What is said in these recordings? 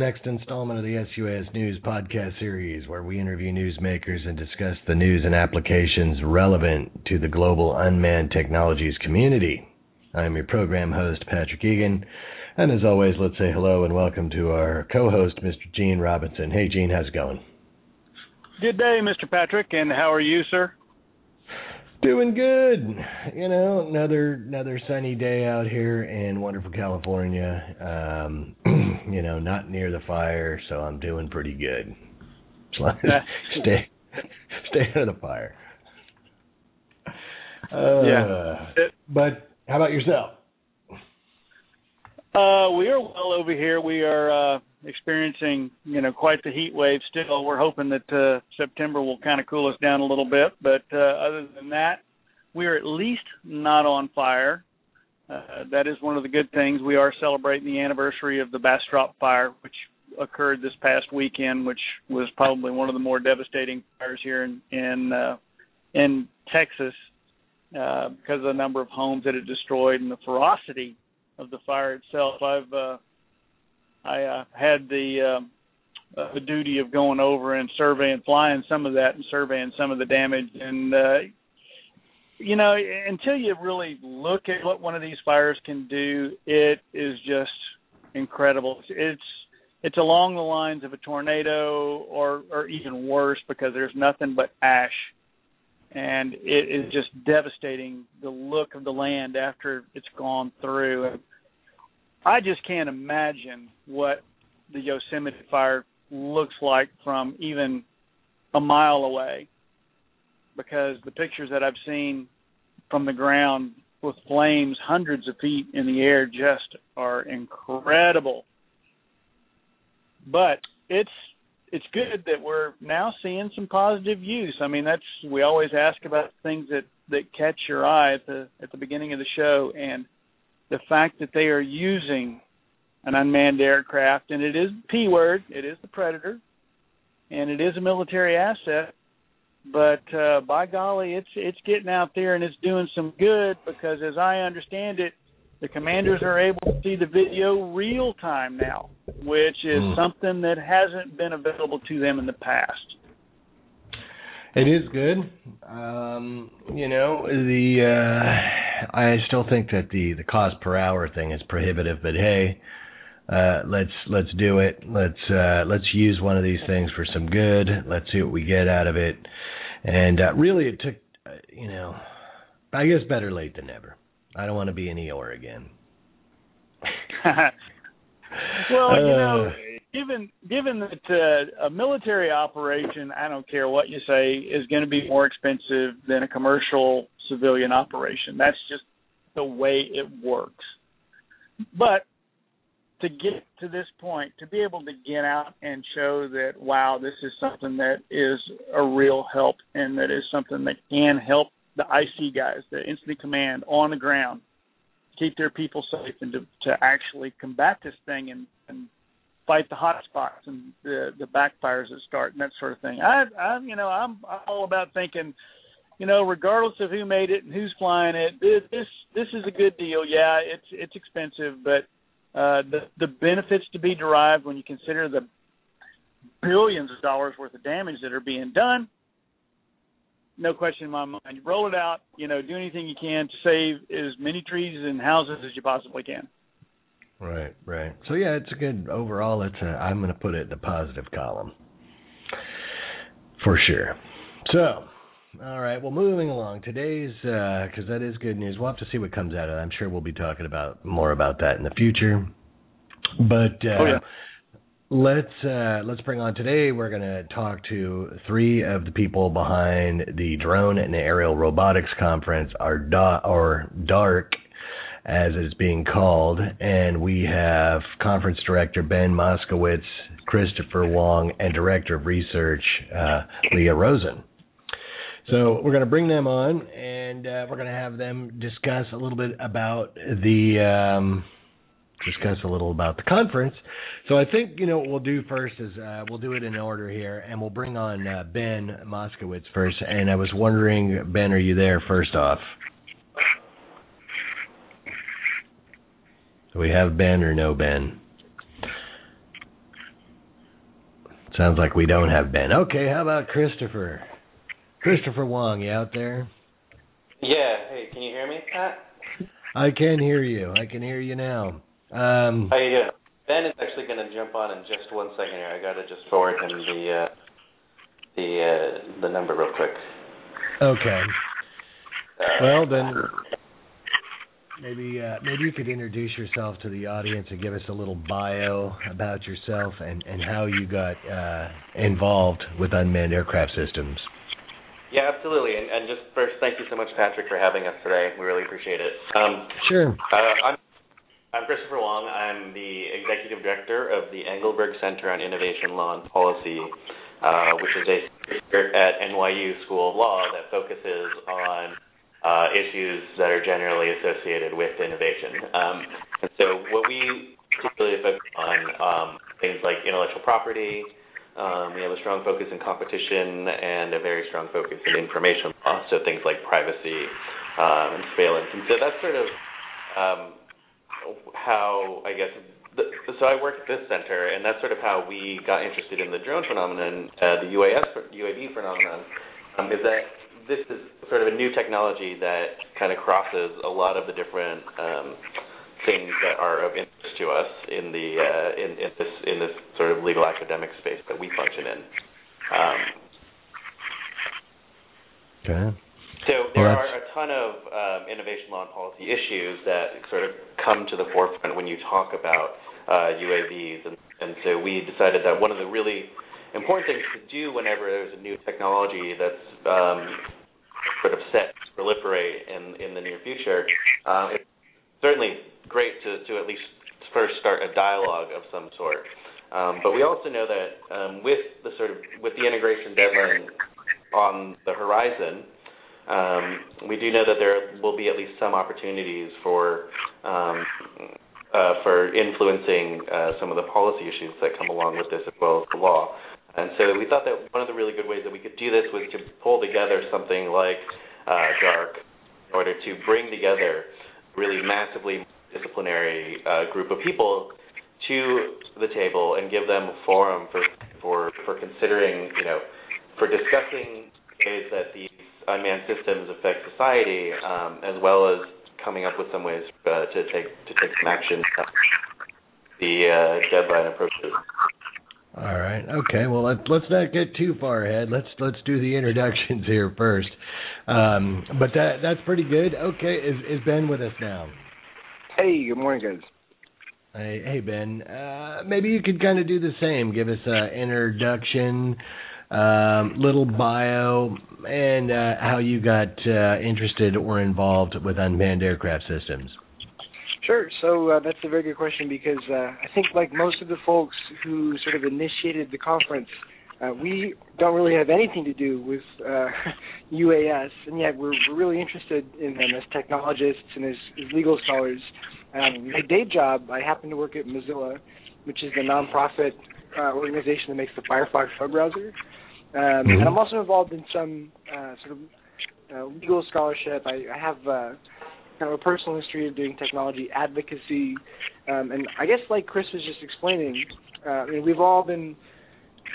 Next installment of the SUAS News podcast series, where we interview newsmakers and discuss the news and applications relevant to the global unmanned technologies community. I am your program host, Patrick Egan, and as always, let's say hello and welcome to our co-host, Mr. Gene Robinson. Hey, Gene, how's it going? Good day, Mr. Patrick, and how are you, sir? Doing good. You know, another another sunny day out here in wonderful California. Um, you know, not near the fire, so I'm doing pretty good. stay stay out of the fire. Uh, yeah. But how about yourself? Uh, we are well over here. We are uh, experiencing, you know, quite the heat wave still. We're hoping that uh, September will kind of cool us down a little bit, but uh, other than that, we are at least not on fire. Uh, that is one of the good things. We are celebrating the anniversary of the Bastrop fire, which occurred this past weekend, which was probably one of the more devastating fires here in in, uh, in Texas uh, because of the number of homes that it destroyed and the ferocity of the fire itself. I've uh, I uh, had the uh, uh, the duty of going over and surveying, flying some of that, and surveying some of the damage. And uh, you know, until you really look at what one of these fires can do, it is just incredible. It's it's along the lines of a tornado, or or even worse, because there's nothing but ash and it is just devastating the look of the land after it's gone through. I just can't imagine what the Yosemite fire looks like from even a mile away because the pictures that I've seen from the ground with flames hundreds of feet in the air just are incredible. But it's it's good that we're now seeing some positive use. I mean, that's we always ask about things that that catch your eye at the at the beginning of the show and the fact that they are using an unmanned aircraft, and it is the P word, it is the Predator, and it is a military asset. But uh, by golly, it's it's getting out there and it's doing some good because, as I understand it, the commanders are able to see the video real time now, which is mm. something that hasn't been available to them in the past. It is good. Um, you know, the uh, I still think that the the cost per hour thing is prohibitive, but hey, uh, let's let's do it. Let's uh, let's use one of these things for some good. Let's see what we get out of it. And uh, really, it took, uh, you know, I guess better late than never. I don't want to be in Eeyore again. well, you know, uh, given given that uh, a military operation, I don't care what you say, is going to be more expensive than a commercial civilian operation. That's just the way it works. But to get to this point, to be able to get out and show that wow, this is something that is a real help and that is something that can help the IC guys, the incident command on the ground, keep their people safe and to, to actually combat this thing and, and fight the hot spots and the the backfires that start and that sort of thing. I, I you know, I'm, I'm all about thinking, you know, regardless of who made it and who's flying it, this this is a good deal. Yeah, it's it's expensive, but uh, the the benefits to be derived when you consider the billions of dollars worth of damage that are being done no question in my mind. Roll it out, you know, do anything you can to save as many trees and houses as you possibly can. Right, right. So yeah, it's a good overall. It's a, I'm going to put it in the positive column for sure. So, all right. Well, moving along. Today's because uh, that is good news. We'll have to see what comes out of it. I'm sure we'll be talking about more about that in the future. But uh, oh, yeah. Let's uh, let's bring on today. We're going to talk to three of the people behind the Drone and the Aerial Robotics Conference, or, DA- or DARC, as it is being called, and we have Conference Director Ben Moskowitz, Christopher Wong, and Director of Research uh, Leah Rosen. So we're going to bring them on, and uh, we're going to have them discuss a little bit about the. Um, discuss a little about the conference. So I think you know what we'll do first is uh, we'll do it in order here, and we'll bring on uh, Ben Moskowitz first. And I was wondering, Ben, are you there? First off, do we have Ben or no Ben? Sounds like we don't have Ben. Okay, how about Christopher? Christopher Wong, you out there? Yeah. Hey, can you hear me, Pat? I can hear you. I can hear you now. Um, How you doing? Ben is actually going to jump on in just one second here. I got to just forward him the uh, the uh, the number real quick. okay. Uh, Well then, maybe uh, maybe you could introduce yourself to the audience and give us a little bio about yourself and and how you got uh, involved with unmanned aircraft systems. Yeah, absolutely. And, and just first, thank you so much, Patrick, for having us today. We really appreciate it. Um, Sure. uh, I'm I'm Christopher Wong. I'm the executive director of the Engelberg Center on Innovation Law and Policy, uh, which is a at NYU School of Law that focuses on uh, issues that are generally associated with innovation. Um, and so, what we particularly focus on um, things like intellectual property. Um, we have a strong focus in competition and a very strong focus in information law, so things like privacy um, and surveillance. And so that's sort of um, how I guess. The, so I work at this center, and that's sort of how we got interested in the drone phenomenon, uh, the UAS UAV phenomenon, um, is that this is sort of a new technology that kind of crosses a lot of the different um, things that are of interest to us in the uh, in, in this in this sort of legal academic space that we function in. Um, Okay. so there Well, are a ton of um, innovation law and policy issues that sort of come to the forefront when you talk about uh, UAVs, and, and so we decided that one of the really important things to do whenever there's a new technology that's um, sort of set to proliferate in in the near future, uh, it's certainly great to to at least first start a dialogue of some sort. Um, but we also know that um, with the sort of with the integration deadline on the horizon, um, we do know that there will be at least some opportunities for um, uh, for influencing uh, some of the policy issues that come along with this, as well as the law. And so we thought that one of the really good ways that we could do this was to pull together something like uh, DARC in order to bring together really massively disciplinary uh, group of people to the table and give them a forum for for for considering, you know, for discussing ways that these unmanned systems affect society, um, as well as coming up with some ways uh, to take to take some action. The uh, deadline approaches. All right. Okay. Well, let, let's not get too far ahead. Let's let's do the introductions here first. Um, but that that's pretty good. Okay. Is is Ben with us now? Hey, good morning, guys. Hey, hey Ben. Uh, maybe you could kind of do the same. Give us an introduction, um, little bio, and uh, how you got uh, interested or involved with unmanned aircraft systems. Sure. So uh, that's a very good question because uh, I think, like most of the folks who sort of initiated the conference, uh, we don't really have anything to do with uh, UAS, and yet we're, we're really interested in them as technologists and as, as legal scholars. Um, my day job, I happen to work at Mozilla, which is the nonprofit uh, organization that makes the Firefox web browser. Um, Mhm. And I'm also involved in some uh, sort of uh, legal scholarship. I, I have uh, kind of a personal history of doing technology advocacy, um, and I guess like Chris was just explaining, uh, I mean, we've all been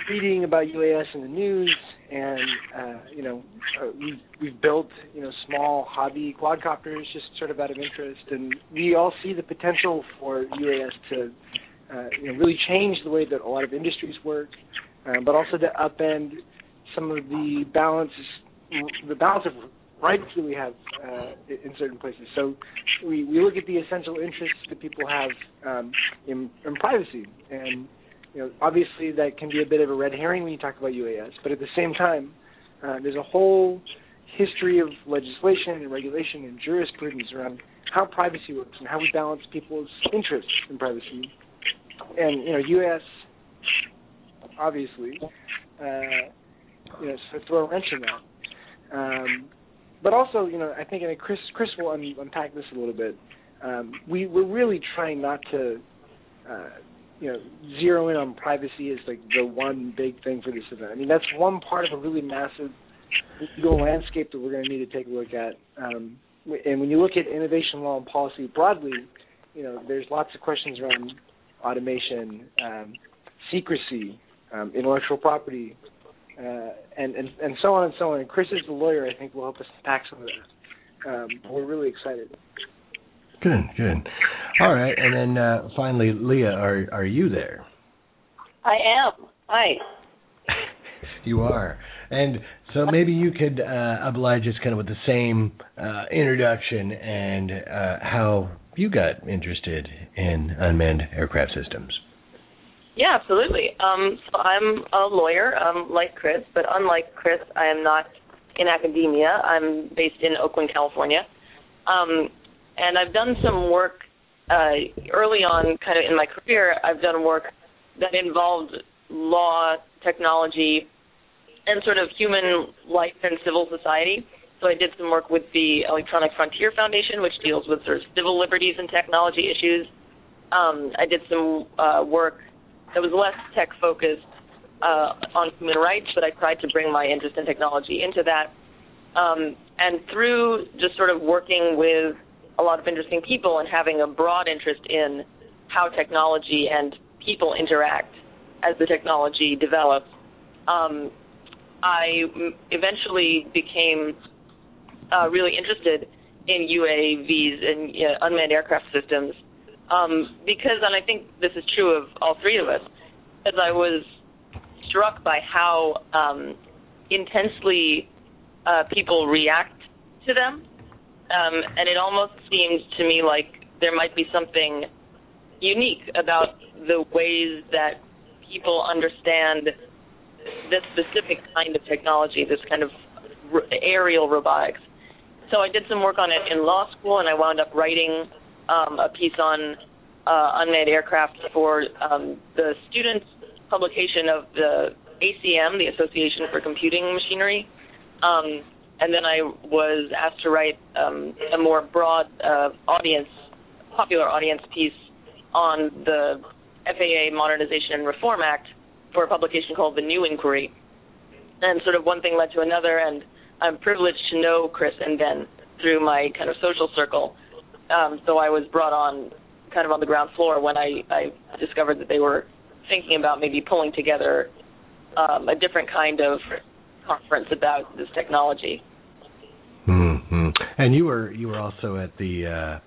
reading about UAS in the news, and uh, you know, uh, we've we've built you know small hobby quadcopters just sort of out of interest, and we all see the potential for UAS to uh, you know really change the way that a lot of industries work, uh, but also to upend some of the balance the balance of rights that we have uh, in certain places. So we, we look at the essential interests that people have um, in, in privacy, and you know, obviously that can be a bit of a red herring when you talk about UAS. But at the same time, uh, there's a whole history of legislation and regulation and jurisprudence around how privacy works and how we balance people's interests in privacy. And you know, UAS obviously, uh, you know, throw a wrench in that. Um, but also, you know, I think, and Chris Chris will un- unpack this a little bit. Um, we we're really trying not to, uh, you know, zero in on privacy as like the one big thing for this event. I mean, that's one part of a really massive legal landscape that we're going to need to take a look at. Um, and when you look at innovation law and policy broadly, you know, there's lots of questions around automation, um, secrecy, um, intellectual property, uh, and, and and so on and so on. And Chris is the lawyer. I think will help us unpack some of that. Um, we're really excited. Good, good. All right, and then uh, finally, Leah, are are you there? I am. Hi. you are, and so maybe you could uh, oblige us kind of with the same uh, introduction and uh, how you got interested in unmanned aircraft systems. Yeah, absolutely. Um, so I'm a lawyer, um, like Chris, but unlike Chris, I am not in academia. I'm based in Oakland, California, um, and I've done some work uh, early on, kind of in my career. I've done work that involved law, technology, and sort of human life and civil society. So I did some work with the Electronic Frontier Foundation, which deals with sort of civil liberties and technology issues. Um, I did some uh, work that was less tech focused uh, on human rights, but I tried to bring my interest in technology into that. Um, and through just sort of working with a lot of interesting people and having a broad interest in how technology and people interact as the technology develops, um, I eventually became uh, really interested in UAVs and uh, unmanned aircraft systems um, because, and I think this is true of all three of us, as I was struck by how um, intensely uh, people react to them, um, and it almost seems to me like there might be something unique about the ways that people understand this specific kind of technology, this kind of aerial robotics. So I did some work on it in law school, and I wound up writing um, a piece on uh, unmanned aircraft for um, the students' publication of the ACM, the Association for Computing Machinery. Um, and then I was asked to write um, a more broad uh, audience, popular audience piece on the FAA Modernization and Reform Act, for a publication called The New Inquiry. And sort of one thing led to another, and I'm privileged to know Chris and Ben through my kind of social circle. Um, so I was brought on kind of on the ground floor when I, I discovered that they were thinking about maybe pulling together um, a different kind of conference about this technology. Mm-hmm. And you were you were also at the uh,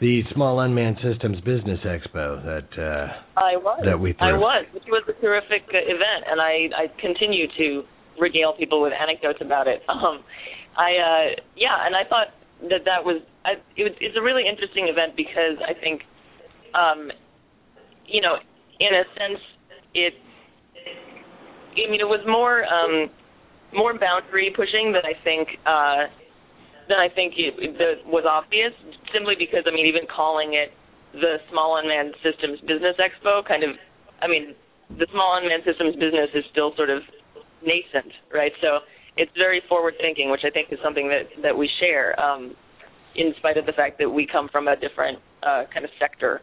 the Small Unmanned Systems Business Expo that uh, I was. that we threw. I was. It was a terrific uh, event, and I I continue to regale people with anecdotes about it. Um, I uh, yeah, and I thought that that was I, it was it's a really interesting event because I think, um, you know, in a sense, it. I mean, it was more um, more boundary pushing than I think. Uh, then I think it, it was obvious, simply because I mean, even calling it the Small Unmanned Systems Business Expo, kind of, I mean, the Small Unmanned Systems business is still sort of nascent, right? So it's very forward thinking, which I think is something that that we share, um, in spite of the fact that we come from a different uh, kind of sector.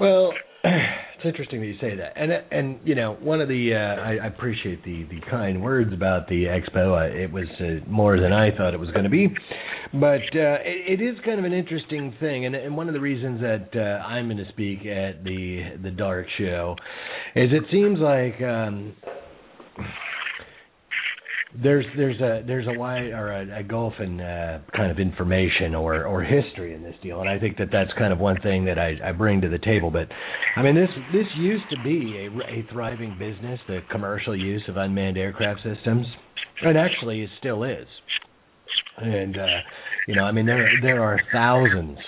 Well, it's interesting that you say that, and and you know one of the uh, I, I appreciate the the kind words about the expo. It was uh, more than I thought it was going to be, but uh, it, it is kind of an interesting thing, and and one of the reasons that uh, I'm going to speak at the the DARC Show is it seems like. um there's there's a there's a wide or a, a gulf in uh, kind of information or or history in this deal, and I think that that's kind of one thing that I, I bring to the table. But I mean, this this used to be a, a thriving business, the commercial use of unmanned aircraft systems, and actually it still is. And uh, you know, I mean, there there are thousands,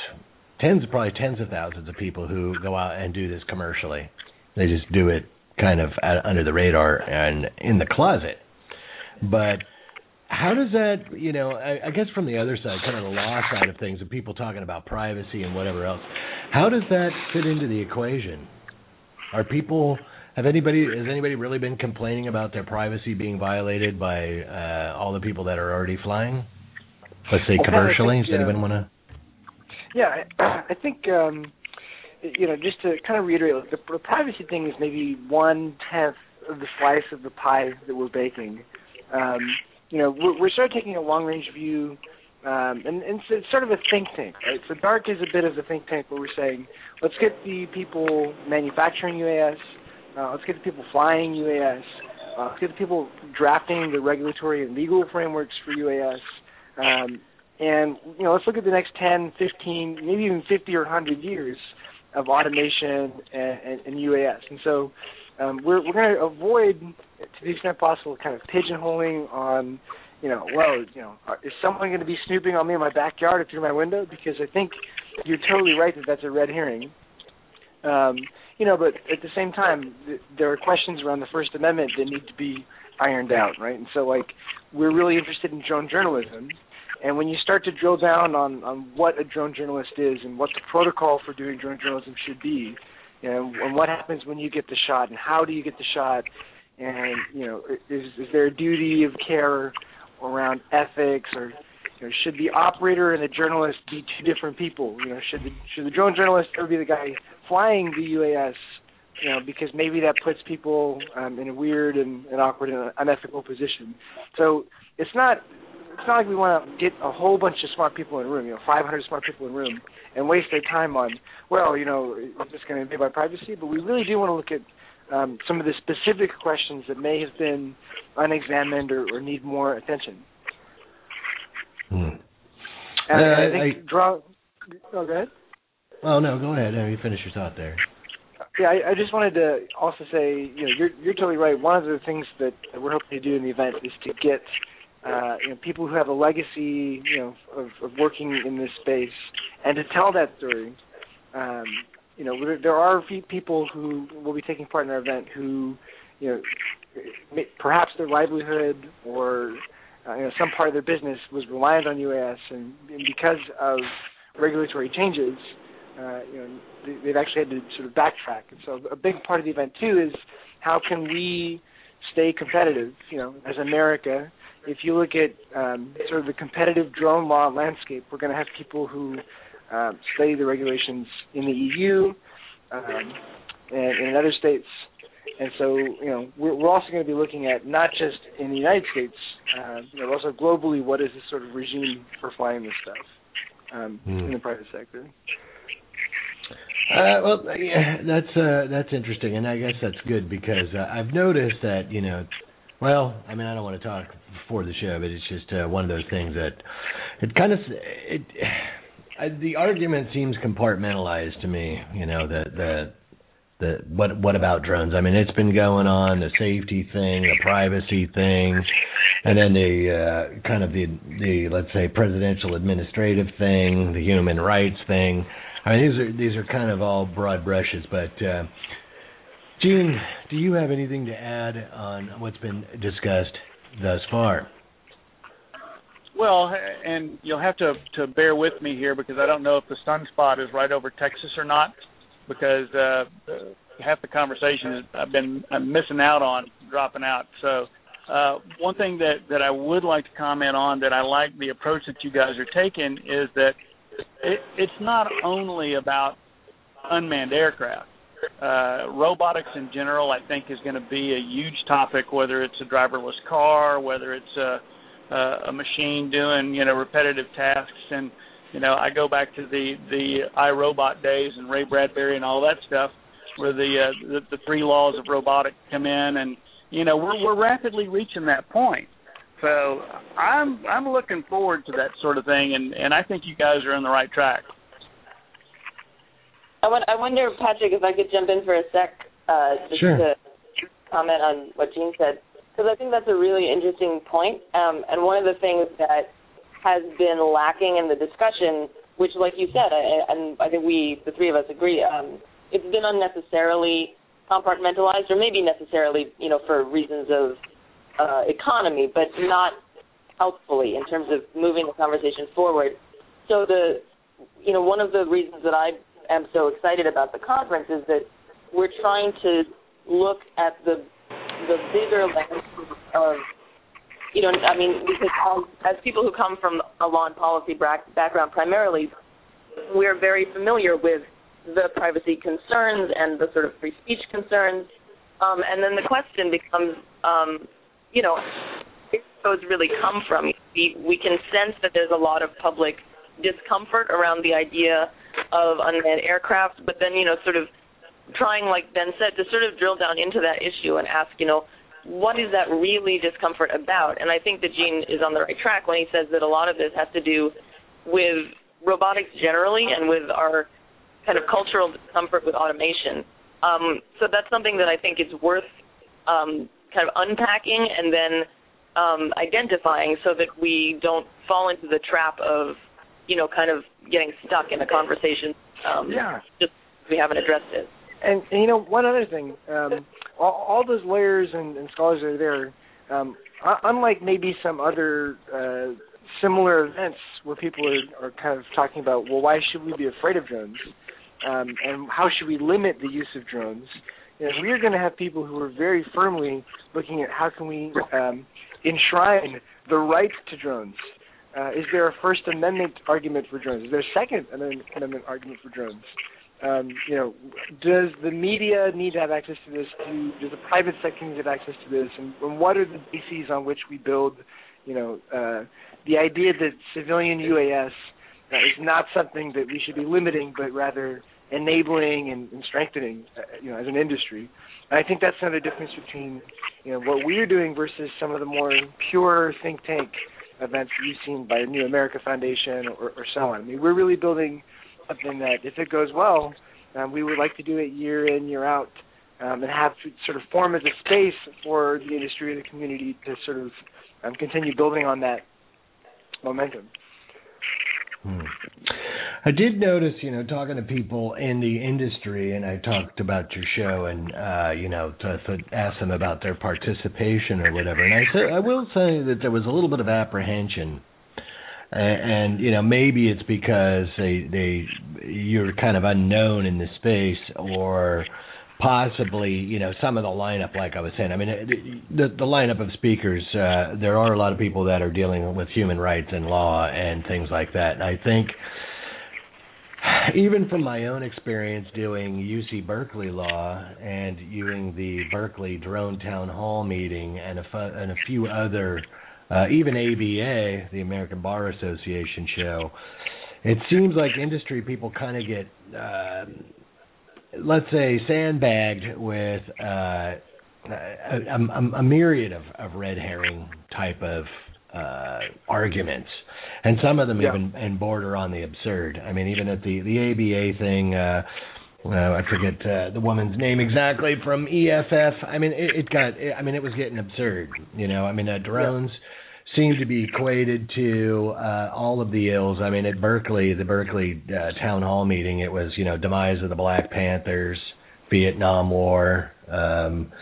tens probably tens of thousands of people who go out and do this commercially. They just do it kind of under the radar and in the closet but how does that, you know, I, I guess from the other side, kind of the law side of things, and people talking about privacy and whatever else, how does that fit into the equation? Are people have anybody has anybody really been complaining about their privacy being violated by uh, all the people that are already flying? Let's say commercially. Think, Does anyone want to? Yeah, I, I think um, you know just to kind of reiterate, the, the privacy thing is maybe one tenth of the slice of the pie that we're baking. Um, you know, we're, we're sort of taking a long range view Um, and, and it's, sort of a think tank, right? So DARC is a bit of a think tank where we're saying, let's get the people manufacturing UAS, uh, let's get the people flying UAS, uh, let's get the people drafting the regulatory and legal frameworks for UAS, um, and you know, let's look at the next 10, 15, maybe even 50 or 100 years of automation and, and, and UAS. And so um, we're we're going to avoid, to the extent possible, kind of pigeonholing on, you know, well, you know, is someone going to be snooping on me in my backyard or through my window? Because I think you're totally right that that's a red herring. Um, you know, but at the same time, th- there are questions around the First Amendment that need to be ironed out, right? And so, like, we're really interested in drone journalism, and when you start to drill down on, on what a drone journalist is and what the protocol for doing drone journalism should be, you know, and what happens when you get the shot and how do you get the shot, and you know, is is there a duty of care around ethics or you know, should the operator and the journalist be two different people? You know, should the should the drone journalist ever be the guy flying the UAS? You know, because maybe that puts people um, in a weird and, and awkward and unethical position. So it's not it's not like we want to get a whole bunch of smart people in a room, you know, 500 smart people in a room, and waste their time on, well, you know, is this going to invade my privacy? But we really do want to look at um, some of the specific questions that may have been unexamined or, or need more attention. Hmm. And Uh, I think I- draw. Oh, go ahead. Oh no, go ahead. No, you finish your thought there. Yeah, I, I just wanted to also say, you know, you're you're totally right. One of the things that we're hoping to do in the event is to get uh, you know people who have a legacy, you know, of, of working in this space, and to tell that story. Um, you know, there, there are people who will be taking part in our event who, you know, perhaps their livelihood or uh, you know some part of their business was reliant on UAS, and, and because of regulatory changes, uh, you know, they, they've actually had to sort of backtrack. And so a big part of the event too is how can we stay competitive? You know, as America, if you look at um, sort of the competitive drone law landscape, we're going to have people who um, study the regulations in the EU um, and in other states. And so, you know, we're, we're also going to be looking at not just in the United States, uh, you know, also globally, what is the sort of regime for flying this stuff um, Hmm. in the private sector. Uh, well, yeah, that's uh, that's interesting, and I guess that's good because uh, I've noticed that you know, well, I mean, I don't want to talk before the show, but it's just uh, one of those things that it kind of it. I, the argument seems compartmentalized to me. You know, that the the what what about drones? I mean, it's been going on the safety thing, the privacy thing, and then the uh, kind of the the let's say presidential administrative thing, the human rights thing. I mean, these are these are kind of all broad brushes, but uh, Gene, do you have anything to add on what's been discussed thus far? Well, and you'll have to to bear with me here because I don't know if the sunspot is right over Texas or not, because uh, half the conversation I've been I'm missing out on dropping out. So uh, one thing that that I would like to comment on that I like the approach that you guys are taking is that it, it's not only about unmanned aircraft. Uh, robotics in general, I think, is going to be a huge topic. Whether it's a driverless car, whether it's a uh, a machine doing you know repetitive tasks. And you know I go back to the the iRobot days and Ray Bradbury and all that stuff where the uh, the, the three laws of robotics come in. And you know we're we're rapidly reaching that point. So I'm I'm looking forward to that sort of thing. And and I think you guys are on the right track. I, won- I wonder, Patrick, if I could jump in for a sec, uh, just Sure. to comment on what Gene said, because I think that's a really interesting point. Um, and one of the things that has been lacking in the discussion, which, like you said, I, and I think we, the three of us, agree, um, it's been unnecessarily compartmentalized, or maybe necessarily, you know, for reasons of uh, economy, but not helpfully in terms of moving the conversation forward. So the, you know, one of the reasons that I am so excited about the conference is that we're trying to look at the the bigger landscape of you know I mean because as, as people who come from a law and policy background primarily we're very familiar with the privacy concerns and the sort of free speech concerns um, and then the question becomes um, you know if those really come from. We, we can sense that there's a lot of public discomfort around the idea of unmanned aircraft, but then, you know, sort of trying, like Ben said, to sort of drill down into that issue and ask, you know, what is that really discomfort about? And I think that Gene is on the right track when he says that a lot of this has to do with robotics generally and with our kind of cultural discomfort with automation. Um, so that's something that I think is worth um, kind of unpacking and then um, identifying so that we don't fall into the trap of, you know, kind of getting stuck in a conversation. Um, yeah. Just we haven't addressed it. And, you know, one other thing, um, all, all those lawyers and, and scholars that are there, um, unlike maybe some other uh, similar events where people are, are kind of talking about, well, why should we be afraid of drones, um, and how should we limit the use of drones? You know, we are going to have people who are very firmly looking at how can we um, enshrine the right to drones. Uh, is there a First Amendment argument for drones? Is there a Second Amendment argument for drones? Um, you know, does the media need to have access to this? Do, does the private sector need to have access to this? And, and what are the bases on which we build? You know, uh, the idea that civilian UAS uh, is not something that we should be limiting, but rather enabling and, and strengthening, uh, you know, as an industry. And I think that's another difference between, you know, what we're doing versus some of the more pure think tank events you've seen by the New America Foundation or, or so on. I mean, we're really building something that, if it goes well, um, we would like to do it year in, year out, um, and have to sort of form as a space for the industry and the community to sort of um, continue building on that momentum. Hmm. I did notice, you know, talking to people in the industry, and I talked about your show, and uh, you know, to, to ask them about their participation or whatever. And I I will say that there was a little bit of apprehension and, you know maybe it's because they they you're kind of unknown in the space or possibly you know some of the lineup like i was saying i mean the the lineup of speakers uh there are a lot of people that are dealing with human rights and law and things like that. And i think even from my own experience doing UC Berkeley law and doing the Berkeley drone town hall meeting and a, and a few other uh, even ABA, the American Bar Association show, it seems like industry people kind of get, uh, let's say, sandbagged with uh, a, a, a myriad of, of red herring type of uh, arguments, and some of them yeah. even and border on the absurd. I mean, even at the the ABA thing. Uh, I forget uh, the woman's name exactly from EFF. I mean, it, it got. I mean, it was getting absurd. You know, I mean, uh, drones. Yeah seem to be equated to uh, all of the ills. I mean, at Berkeley, the Berkeley uh, town hall meeting, it was you know demise of the Black Panthers, Vietnam War. Um,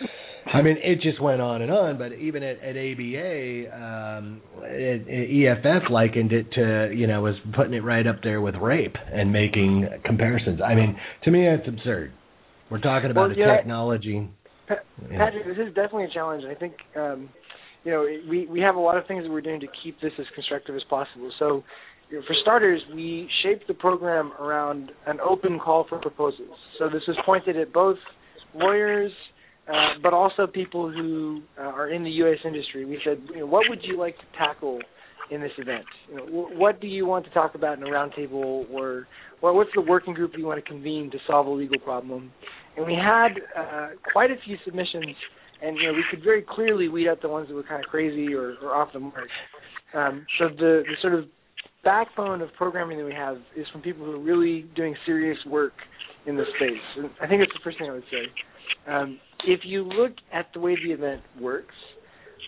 I mean, it just went on and on. But even at, at ABA, um, it, it, EFF likened it to you know was putting it right up there with rape and making comparisons. I mean, to me, it's absurd. We're talking about well, a technology. Patrick, this is definitely a challenge. I think. Um, you know, we we have a lot of things that we're doing to keep this as constructive as possible. So, you know, for starters, we shaped the program around an open call for proposals. So this was pointed at both lawyers, uh, but also people who uh, are in the UAS industry. We said, you know, what would you like to tackle in this event? You know, what do you want to talk about in a roundtable, or what's the working group you want to convene to solve a legal problem? And we had uh, quite a few submissions and you know we could very clearly weed out the ones that were kind of crazy or, or off the mark. Um, so the, the sort of backbone of programming that we have is from people who are really doing serious work in the space. And I think that's the first thing I would say. Um, if you look at the way the event works,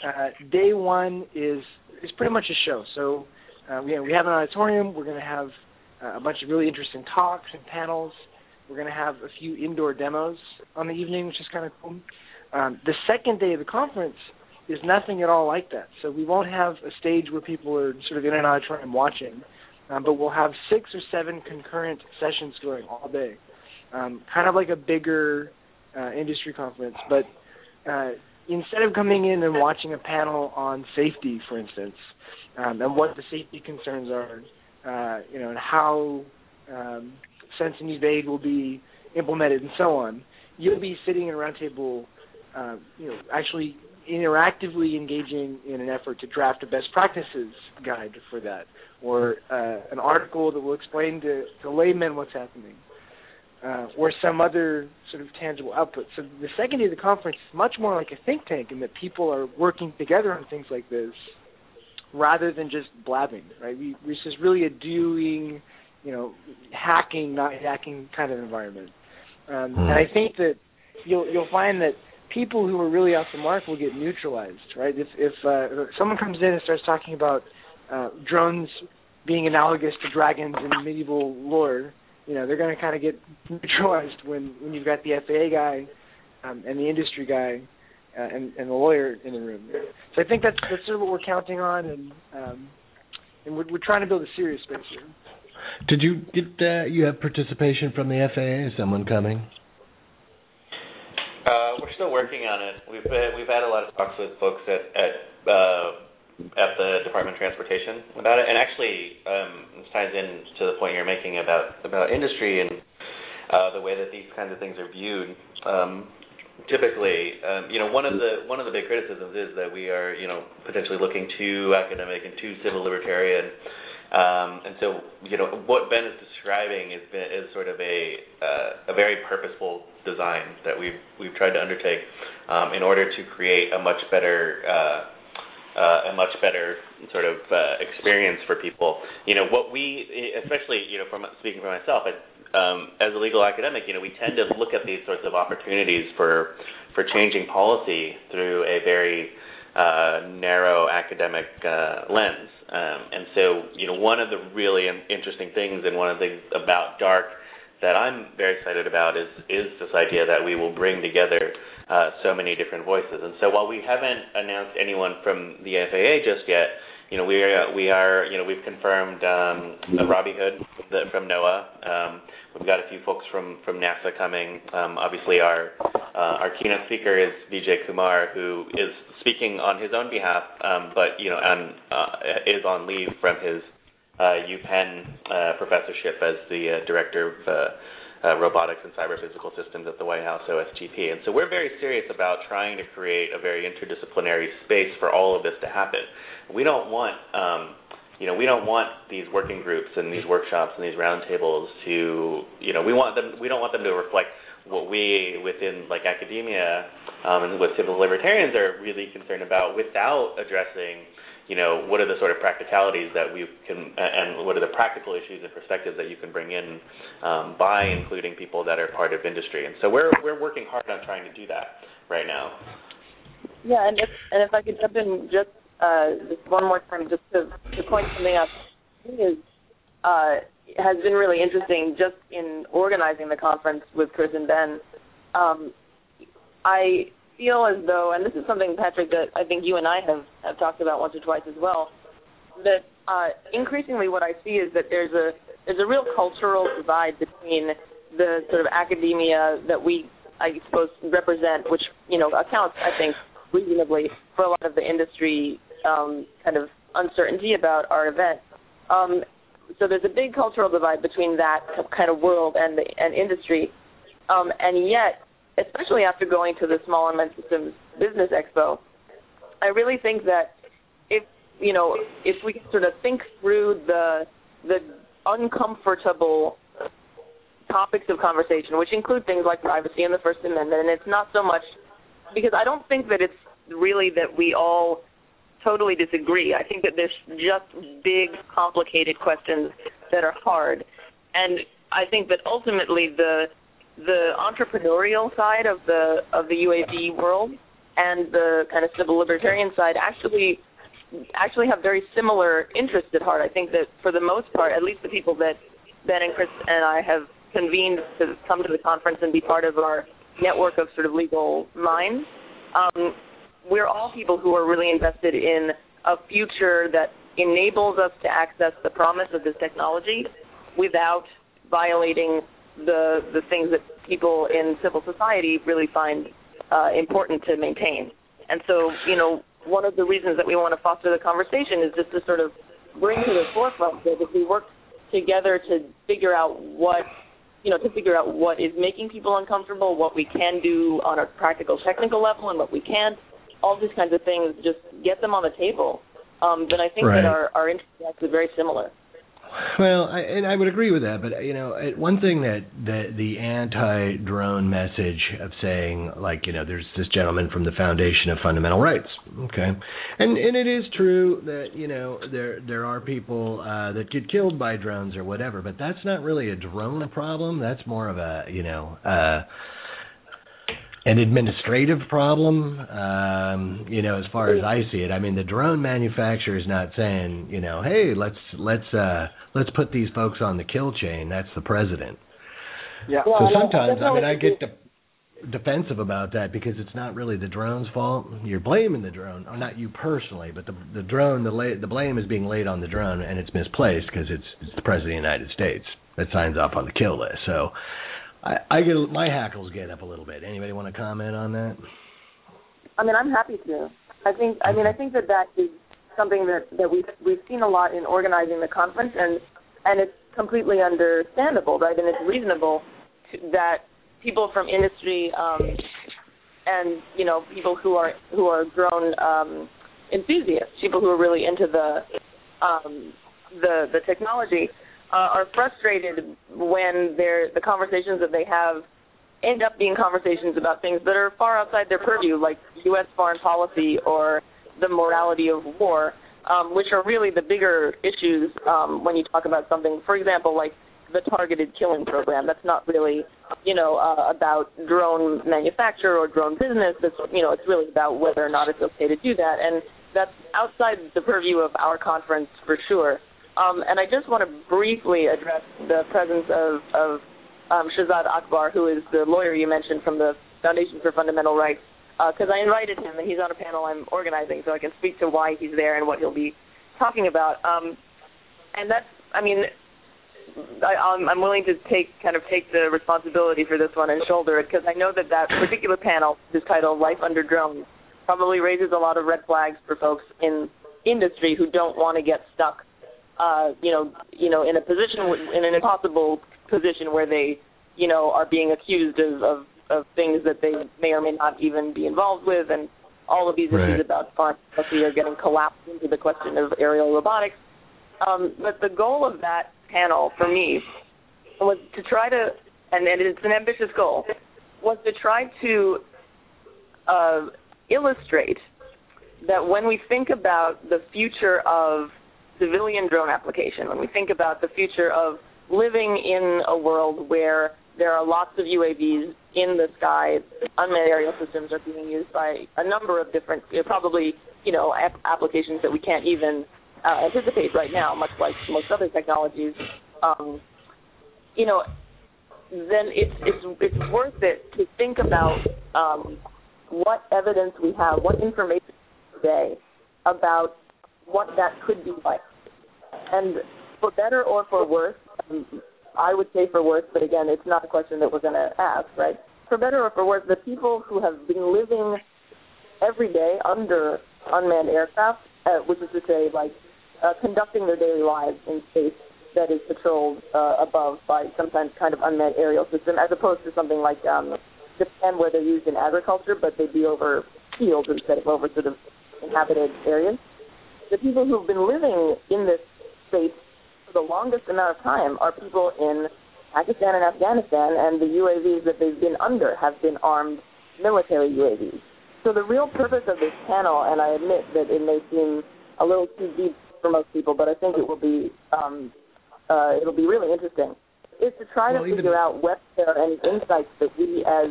uh, day one is is pretty much a show. So uh, we, we have an auditorium. We're going to have uh, a bunch of really interesting talks and panels. We're going to have a few indoor demos on the evening, which is kind of cool. Um, the second day of the conference is nothing at all like that. So we won't have a stage where people are sort of in an auditorium watching, um, but we'll have six or seven concurrent sessions going all day, um, kind of like a bigger uh, industry conference. But uh, instead of coming in and watching a panel on safety, for instance, um, and what the safety concerns are, uh, you know, and how um, sense and aid will be implemented and so on, you'll be sitting in a roundtable uh, you know, actually interactively engaging in an effort to draft a best practices guide for that, or uh, an article that will explain to, to laymen what's happening, uh, or some other sort of tangible output. So the second day of the conference is much more like a think tank in that people are working together on things like this rather than just blabbing, right? We, this is really a doing, you know, hacking, not hacking kind of environment. Um, And I think that you'll you'll find that people who are really off the mark will get neutralized, right? If if uh, someone comes in and starts talking about uh, drones being analogous to dragons in medieval lore, you know, they're going to kind of get neutralized when when you've got the FAA guy um, and the industry guy uh, and and the lawyer in the room. So I think that's that's sort of what we're counting on, and um, and we're, we're trying to build a serious space here. Did you get uh, you have participation from the FAA? Is someone coming? Uh, we're still working on it. We've been, we've had a lot of talks with folks at at uh, at the Department of Transportation about it, and actually um, this ties in to the point you're making about about industry and uh, the way that these kinds of things are viewed. Um, typically, um, you know, one of the one of the big criticisms is that we are, you know, potentially looking too academic and too civil libertarian. Um, and so, you know, what Ben is describing is is sort of a uh, a very purposeful design that we've we've tried to undertake um, in order to create a much better uh, uh, a much better sort of uh, experience for people. You know, what we, especially you know, from speaking for myself, um, as a legal academic, you know, we tend to look at these sorts of opportunities for for changing policy through a very uh, narrow academic uh, lens. Um, and so, you know, one of the really interesting things and one of the things about DARC that I'm very excited about is is this idea that we will bring together uh, so many different voices. And so, while we haven't announced anyone from the FAA just yet, you know, we are we are you know we've confirmed um, Robbie Hood from NOAA. Um, we've got a few folks from from NASA coming. Um, obviously, our uh, our keynote speaker is Vijay Kumar, who is speaking on his own behalf, um, but you know, and uh, is on leave from his uh, UPenn uh, professorship as the uh, director of uh, robotics and cyber physical systems at the White House OSTP. And so we're very serious about trying to create a very interdisciplinary space for all of this to happen. We don't want um, you know, we don't want these working groups and these workshops and these roundtables to, you know, we want them. We don't want them to reflect what we within like academia um, and what civil libertarians are really concerned about without addressing you know what are the sort of practicalities that we can and what are the practical issues and perspectives that you can bring in um, by including people that are part of industry? And so we're we're working hard on trying to do that right now. Yeah and if and if i could jump in just uh, just one more time just to to point something out. Is uh, has been really interesting just in organizing the conference with Chris and Ben. Um, I feel as though, and this is something, Patrick, that I think you and I have, have talked about once or twice as well, that uh, increasingly what I see is that there's a there's a real cultural divide between the sort of academia that we, I suppose, represent, which you know accounts, I think, reasonably for a lot of the industry um, kind of uncertainty about our event, um, so there's a big cultural divide between that kind of world and the and industry, um, and yet, especially after going to the Small Unmanned Systems Business Expo, I really think that if you know if we can sort of think through the the uncomfortable topics of conversation, which include things like privacy and the First Amendment, and it's not so much because I don't think that it's really that we all totally disagree. I think that there's just big, complicated questions that are hard, and I think that ultimately the the entrepreneurial side of the of the UAV world and the kind of civil libertarian side actually actually have very similar interests at heart. I think that for the most part, at least the people that Ben and Chris and I have convened to come to the conference and be part of our network of sort of legal minds, um, we're all people who are really invested in a future that enables us to access the promise of this technology without violating the the things that people in civil society really find uh, important to maintain. And so, you know, one of the reasons that we want to foster the conversation is just to sort of bring to the forefront that if we work together to figure out what you know, to figure out what is making people uncomfortable, what we can do on a practical technical level and what we can't, all these kinds of things, just get them on the table, um, then I think right. that our our interests are very similar. Well, I, and I would agree with that, but you know, one thing that that the anti-drone message of saying, like, you know, there's this gentleman from the Foundation of Fundamental Rights, okay, and and it is true that you know there there are people uh, that get killed by drones or whatever, but that's not really a drone problem. That's more of a you know. Uh, an administrative problem. Um, you know, as far as I see it, I mean, the drone manufacturer is not saying, you know, hey, let's let's uh, let's put these folks on the kill chain. That's the president. Yeah. So sometimes, I mean, I get de- defensive about that because it's not really the drone's fault. You're blaming the drone, or not you personally, but the the drone. The la- the blame is being laid on the drone, and it's misplaced because it's it's the president of the United States that signs off on the kill list. So I, I get my hackles get up a little bit. Anybody want to comment on that? I mean, I'm happy to. I think. I mean, I think that that is something that that we've we've seen a lot in organizing the conference, and and it's completely understandable, right? And it's reasonable to, that people from industry um, and you know people who are who are drone um, enthusiasts, people who are really into the um, the the technology, uh, are frustrated when they're the conversations that they have end up being conversations about things that are far outside their purview, like U.S. foreign policy or the morality of war, um, which are really the bigger issues um, when you talk about something. For example, like the targeted killing program. That's not really, you know, uh, about drone manufacture or drone business. It's, you know, it's really about whether or not it's okay to do that, and that's outside the purview of our conference for sure. Um, and I just want to briefly address the presence of, of um, Shahzad Akbar, who is the lawyer you mentioned from the Foundation for Fundamental Rights, because uh, I invited him and he's on a panel I'm organizing, so I can speak to why he's there and what he'll be talking about. Um, and that's, I mean, I, I'm, I'm willing to take kind of take the responsibility for this one and shoulder it because I know that that particular panel is titled "Life Under Drones" probably raises a lot of red flags for folks in industry who don't want to get stuck, uh, you know, you know, in a position in an impossible position where they, you know, are being accused of of, of things that they may or may not even be involved with, and all of these Right. issues about foreign policy are getting collapsed into the question of aerial robotics. Um, but the goal of that panel for me was to try to, and, and it's an ambitious goal, was to try to uh, illustrate that when we think about the future of civilian drone application, when we think about the future of living in a world where there are lots of UAVs in the sky, unmanned aerial systems are being used by a number of different, probably, you know, ap- applications that we can't even uh, anticipate right now, much like most other technologies. Um, you know, then it's it's it's worth it to think about um, what evidence we have, what information today about what that could be like, and for better or for worse, um, I would say for worse, but again, it's not a question that we're going to ask, right? For better or for worse, the people who have been living every day under unmanned aircraft, uh, which is to say, like uh, conducting their daily lives in space that is patrolled uh, above by some kind of unmanned aerial system, as opposed to something like um, Japan, where they're used in agriculture, but they'd be over fields instead of over sort of inhabited areas. The people who've been living in this space for the longest amount of time are people in Pakistan and Afghanistan, and the UAVs that they've been under have been armed military UAVs. So the real purpose of this panel, and I admit that it may seem a little too deep for most people, but I think it will be um, uh, it'll be really interesting, is to try Well, to figure out what there are any insights that we as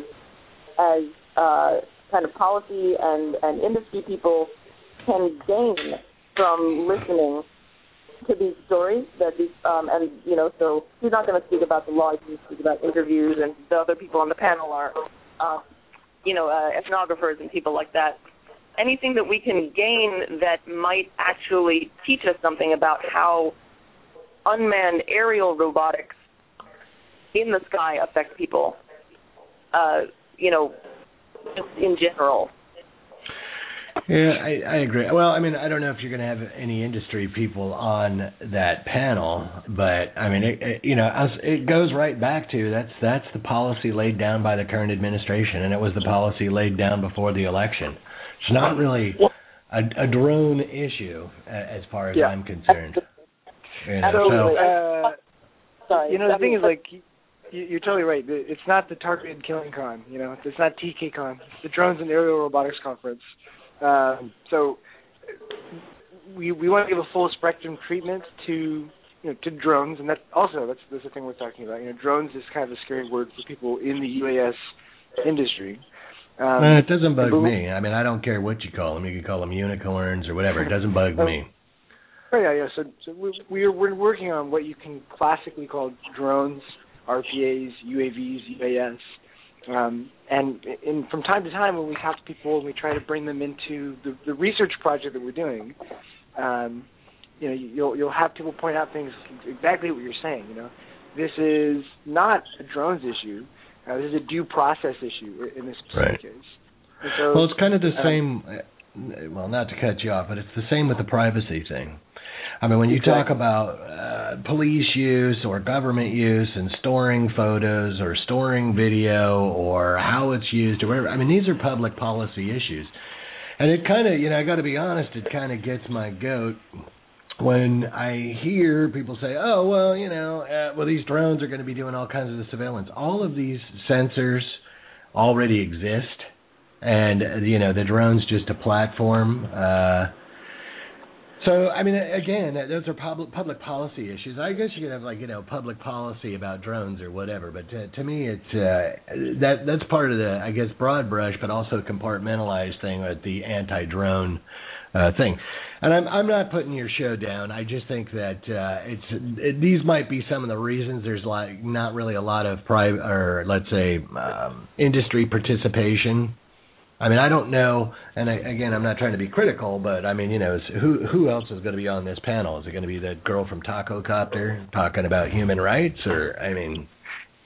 as uh, kind of policy and, and industry people can gain from listening to these stories that these um, and you know so he's not going to speak about the law he's going to speak about interviews and the other people on the panel are uh, you know uh, ethnographers and people like that. Anything that we can gain that might actually teach us something about how unmanned aerial robotics in the sky affect people uh, you know just in general Yeah, I, I agree. Well, I mean, I don't know if you're going to have any industry people on that panel, but I mean, it, it, you know, as it goes right back to that's that's the policy laid down by the current administration, and it was the policy laid down before the election. It's not really a, a drone issue as far as Yeah. I'm concerned. You know, So, so uh, you know, the thing is like you- you're totally right. It's not the targeted killing con. You know, it's not TKCon. It's the Drones and Aerial Robotics Conference. Um, so we we want to give a full spectrum treatment to you know to drones, and that also that's that's the thing we're talking about. You know, drones is kind of a scary word for people in the UAS industry. Um, it doesn't bug but- me. I mean, I don't care what you call them. You can call them unicorns or whatever. It doesn't bug me. Oh yeah, yeah. So, so we're we're working on what you can classically call drones, RPAs, UAVs, UAS, um, and in from time to time when we talk to people and we try to bring them into the, the research project that we're doing, um, you know, you'll you'll have people point out things exactly what you're saying. You know, this is not a drones issue. Uh, this is a due process issue in this specific Right. case. So, Well, it's kind of the um, same. uh, Well, not to cut you off, but it's the same with the privacy thing. I mean, when you Exactly. talk about uh, police use or government use and storing photos or storing video or how it's used or whatever, I mean, these are public policy issues. And it kind of, you know, I got to be honest, it kind of gets my goat when I hear people say, "Oh, well, you know, uh, well, these drones are going to be doing all kinds of the surveillance." All of these sensors already exist, and you know, the drone's just a platform. Uh, so, I mean, again, those are public public policy issues. I guess you could have like you know public policy about drones or whatever, but to, to me, it's uh, that that's part of the I guess broad brush, but also compartmentalized thing with the anti-drone uh, thing. And I'm I'm not putting your show down. I just think that uh, it's it, these might be some of the reasons there's like not really a lot of private or let's say um, industry participation. I mean, I don't know, and I, again, I'm not trying to be critical, but I mean, you know, who who else is going to be on this panel? Is it going to be that girl from Tacocopter talking about human rights, or I mean,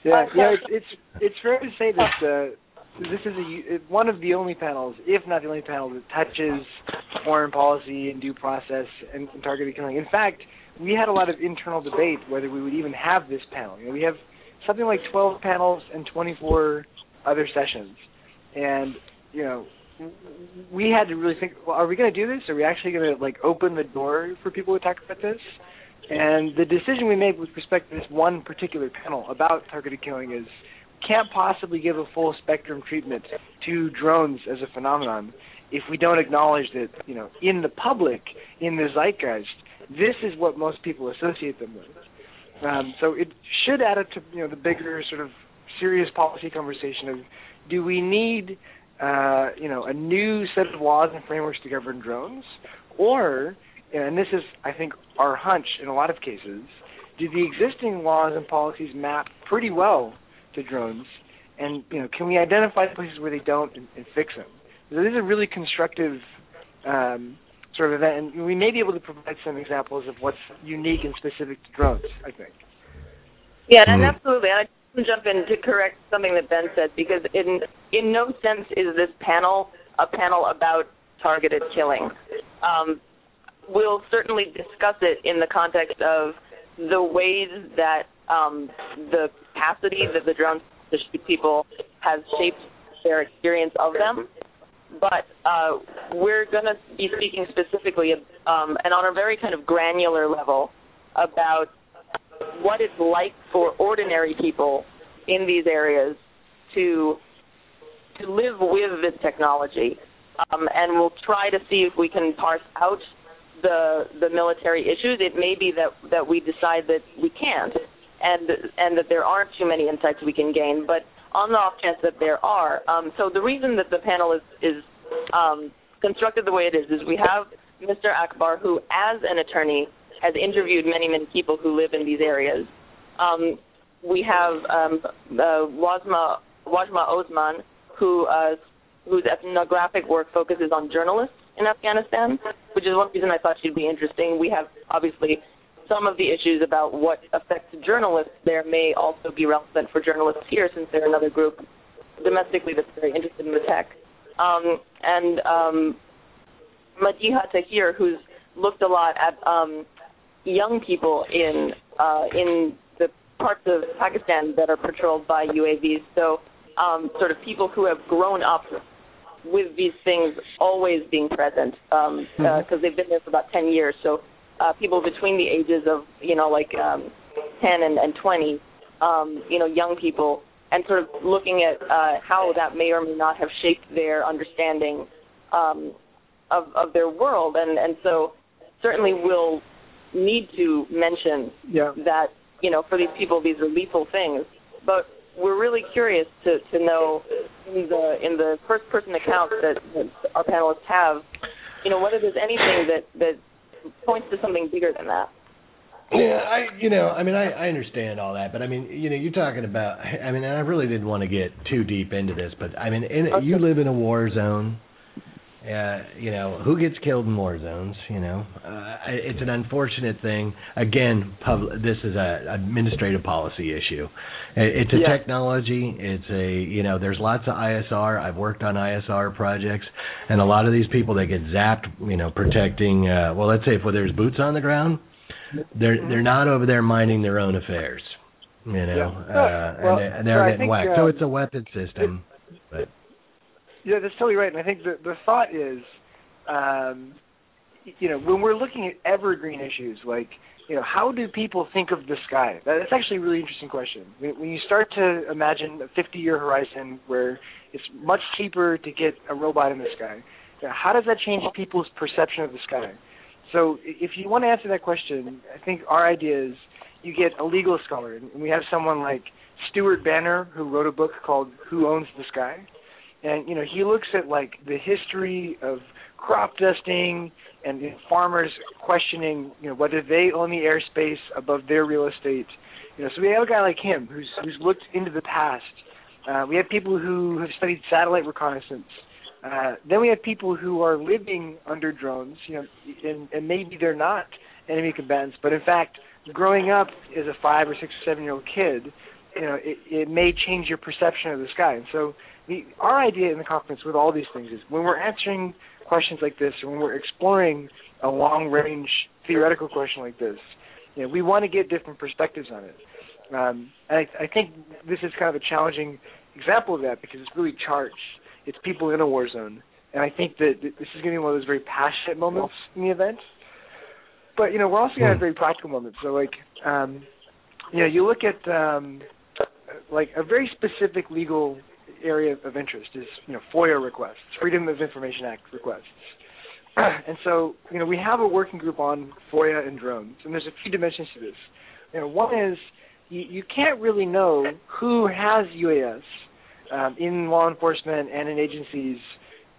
Yeah, yeah, it's it's it's fair to say that uh, this is a u- one of the only panels, if not the only panel, that touches foreign policy and due process and, and targeted killing. In fact, we had a lot of internal debate whether we would even have this panel. You know, we have something like 12 panels and 24 other sessions, and you know, we had to really think: well, are we going to do this? Are we actually going to like open the door for people to talk about this? And the decision we made with respect to this one particular panel about targeted killing is can't possibly give a full spectrum treatment to drones as a phenomenon if we don't acknowledge that, you know, in the public, in the zeitgeist, this is what most people associate them with. Um, so it should add up to, you know, the bigger sort of serious policy conversation of do we need uh, you know, a new set of laws and frameworks to govern drones, or, and this is, I think, our hunch in a lot of cases, do the existing laws and policies map pretty well to drones, and you know, can we identify the places where they don't and, and fix them? So this is a really constructive um, sort of event, and we may be able to provide some examples of what's unique and specific to drones. I think. Yeah, and Hmm. absolutely. I can jump in to correct something that Ben said because in in no sense is this panel a panel about targeted killing. Um, we'll certainly discuss it in the context of the ways that um, the capacity that the drones to shoot people has shaped their experience of them. But uh, we're going to be speaking specifically um, and on a very kind of granular level about what it's like for ordinary people in these areas to to live with this technology, um, and we'll try to see if we can parse out the the military issues. It may be that that we decide that we can't, and and that there aren't too many insights we can gain. But on the off chance that there are, um, so the reason that the panel is is um, constructed the way it is is we have Mr. Akbar, who as an attorney has interviewed many, many people who live in these areas. Um, we have um, uh, Wazma, Wajma Osman, who uh, whose ethnographic work focuses on journalists in Afghanistan, which is one reason I thought she'd be interesting. We have obviously some of the issues about what affects journalists there may also be relevant for journalists here, since they're another group domestically that's very interested in the tech. Um, and um, Madiha Tahir, who's looked a lot at um, young people in uh, in the parts of Pakistan that are patrolled by UAVs. So, um, sort of people who have grown up with these things always being present because um, mm-hmm. uh, they've been there for about 10 years. So uh, people between the ages of you know like um, 10 and, and 20, um, you know, young people, and sort of looking at uh, how that may or may not have shaped their understanding um, of of their world, and and so certainly we'll need to mention yeah. that you know for these people these are lethal things, but we're really curious to to know in the in the first person accounts that, that our panelists have, you know, whether there's anything that that points to something bigger than that. Yeah, I you know, I mean I I understand all that, but I mean, you know, you're talking about I mean, and I really didn't want to get too deep into this, but I mean, in, okay. you live in a war zone. Uh, you know, who gets killed in war zones, you know. Uh, it's an unfortunate thing. Again, pub- this is a administrative policy issue. It's a yeah. technology. It's a you know. There's lots of ISR. I've worked on ISR projects, and a lot of these people they get zapped. You know, protecting. Uh, well, let's say if well, there's boots on the ground, they're they're not over there minding their own affairs. You know, yeah. uh, well, and, they, are getting whacked. Uh, so it's a weapon system. But yeah, that's totally right. And I think the the thought is, um, you know, when we're looking at evergreen issues like you know, how do people think of the sky? That's actually a really interesting question. When you start to imagine a 50-year horizon where it's much cheaper to get a robot in the sky, how does that change people's perception of the sky? So, if you want to answer that question, I think our idea is you get a legal scholar, and we have someone like Stuart Banner who wrote a book called "Who Owns the Sky," and you know he looks at like the history of crop dusting and farmers questioning you know whether they own the airspace above their real estate. You know, so we have a guy like him who's who's looked into the past. Uh, we have people who have studied satellite reconnaissance. Uh, then we have people who are living under drones, you know, and, and maybe they're not enemy combatants, but in fact, growing up as a five or six or seven year old kid, you know, it, it may change your perception of the sky. And so, the, our idea in the conference with all these things is when we're answering questions like this, or when we're exploring a long range theoretical question like this, you know, we want to get different perspectives on it. Um, and I, I think this is kind of a challenging example of that because it's really charged. It's people in a war zone, and I think that this is going to be one of those very passionate moments in the event. But you know, we're also going to have hmm. very practical moments. So like, um, you know, you look at um, like a very specific legal area of interest is you know FOIA requests, Freedom of Information Act requests. and so you know we have a working group on FOIA and drones, and there's a few dimensions to this. You know, one is you, you can't really know who has UAS um, in law enforcement and in agencies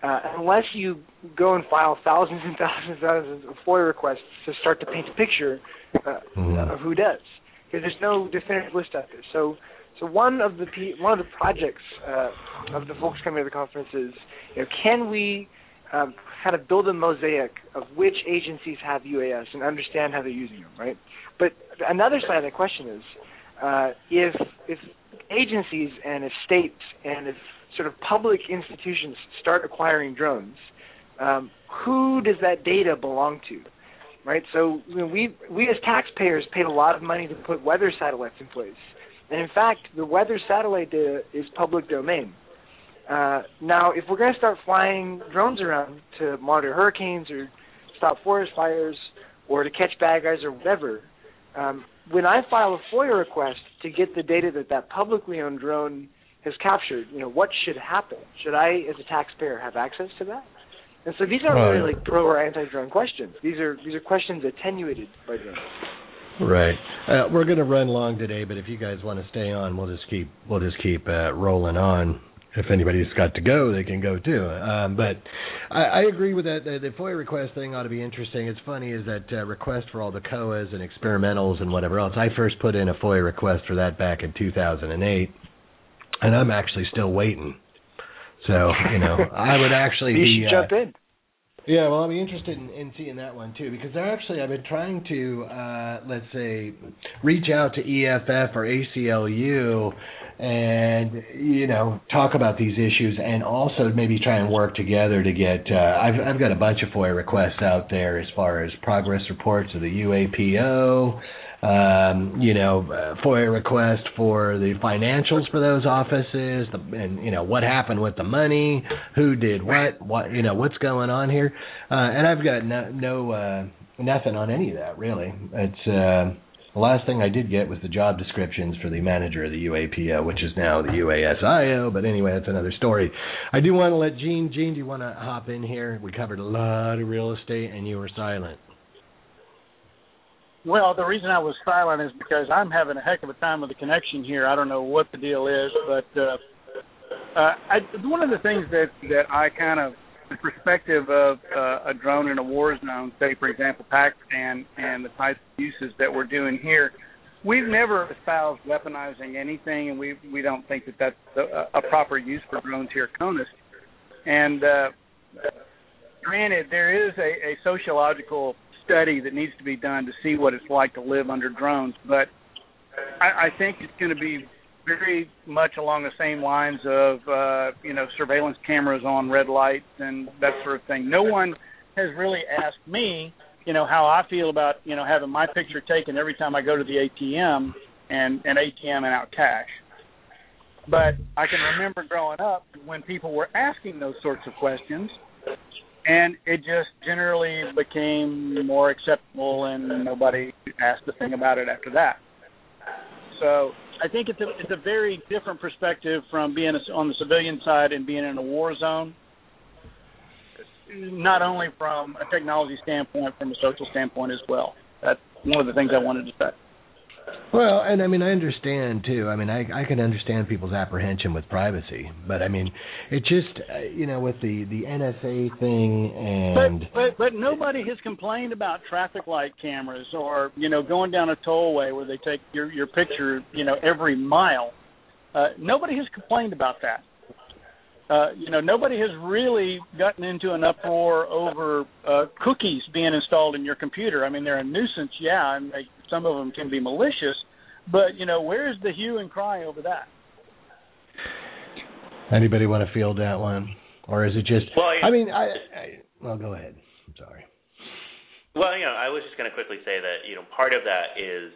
uh, unless you go and file thousands and thousands and thousands of FOIA requests to start to paint a picture uh, mm-hmm. of who does, because there's no definitive list out there. So so one of the one of the projects uh, of the folks coming to the conference is, you know, can we um, kind of build a mosaic of which agencies have UAS and understand how they're using them, right? But another side of the question is, uh, if if agencies and if states and if sort of public institutions start acquiring drones, um, who does that data belong to? Right. So you know, we we as taxpayers paid a lot of money to put weather satellites in place and in fact, the weather satellite data is public domain. Uh, now, if we're going to start flying drones around to monitor hurricanes or stop forest fires or to catch bad guys or whatever, um, when I file a FOIA request to get the data that that publicly owned drone has captured, you know, what should happen? Should I, as a taxpayer, have access to that? And so these aren't really like pro or anti-drone questions. These are these are questions attenuated by drones. Right. Uh, we're going to run long today, but if you guys want to stay on, we'll just keep we'll just keep uh, rolling on. If anybody's got to go, they can go too. Um, but I, I agree with that. The, the FOIA request thing ought to be interesting. It's funny is that uh, request for all the COAs and experimentals and whatever else. I first put in a FOIA request for that back in 2008, and I'm actually still waiting. So you know, I would actually you be. Should jump in. Yeah, well, be interested in, in seeing that one too because actually I've been trying to uh, let's say reach out to EFF or ACLU and you know talk about these issues and also maybe try and work together to get uh, I've I've got a bunch of FOIA requests out there as far as progress reports of the UAPO um, you know, uh, FOIA request for the financials for those offices, the, and you know what happened with the money, who did what, what you know what's going on here, uh, and I've got no, no uh, nothing on any of that really. It's uh, the last thing I did get was the job descriptions for the manager of the UAPO, which is now the UASIO. But anyway, that's another story. I do want to let Gene. Gene, do you want to hop in here? We covered a lot of real estate, and you were silent. Well, the reason I was silent is because I'm having a heck of a time with the connection here. I don't know what the deal is, but uh, uh, I, one of the things that that I kind of the perspective of uh, a drone in a war zone, say for example Pakistan, and the types of uses that we're doing here, we've never espoused weaponizing anything, and we we don't think that that's a, a proper use for drones here at CONUS. And uh, granted, there is a, a sociological study that needs to be done to see what it's like to live under drones, but I, I think it's going to be very much along the same lines of uh, you know surveillance cameras on red lights and that sort of thing. No one has really asked me, you know, how I feel about you know having my picture taken every time I go to the ATM and and ATM and out cash. But I can remember growing up when people were asking those sorts of questions, and it just generally became more acceptable, and nobody asked a thing about it after that. So I think it's a it's a very different perspective from being on the civilian side and being in a war zone. Not only from a technology standpoint, from a social standpoint as well. That's one of the things I wanted to say. Well, and I mean, I understand too. I mean, I I can understand people's apprehension with privacy, but I mean, it just uh, you know with the the NSA thing and but but but nobody has complained about traffic light cameras or you know going down a tollway where they take your your picture you know every mile. Uh, nobody has complained about that. Uh, you know, nobody has really gotten into an uproar over uh, cookies being installed in your computer. I mean, they're a nuisance, yeah, and they, some of them can be malicious, but you know, where's the hue and cry over that? Anybody want to field that one, or is it just? Well, I mean, I, I well, go ahead. I'm sorry. Well, you know, I was just going to quickly say that you know part of that is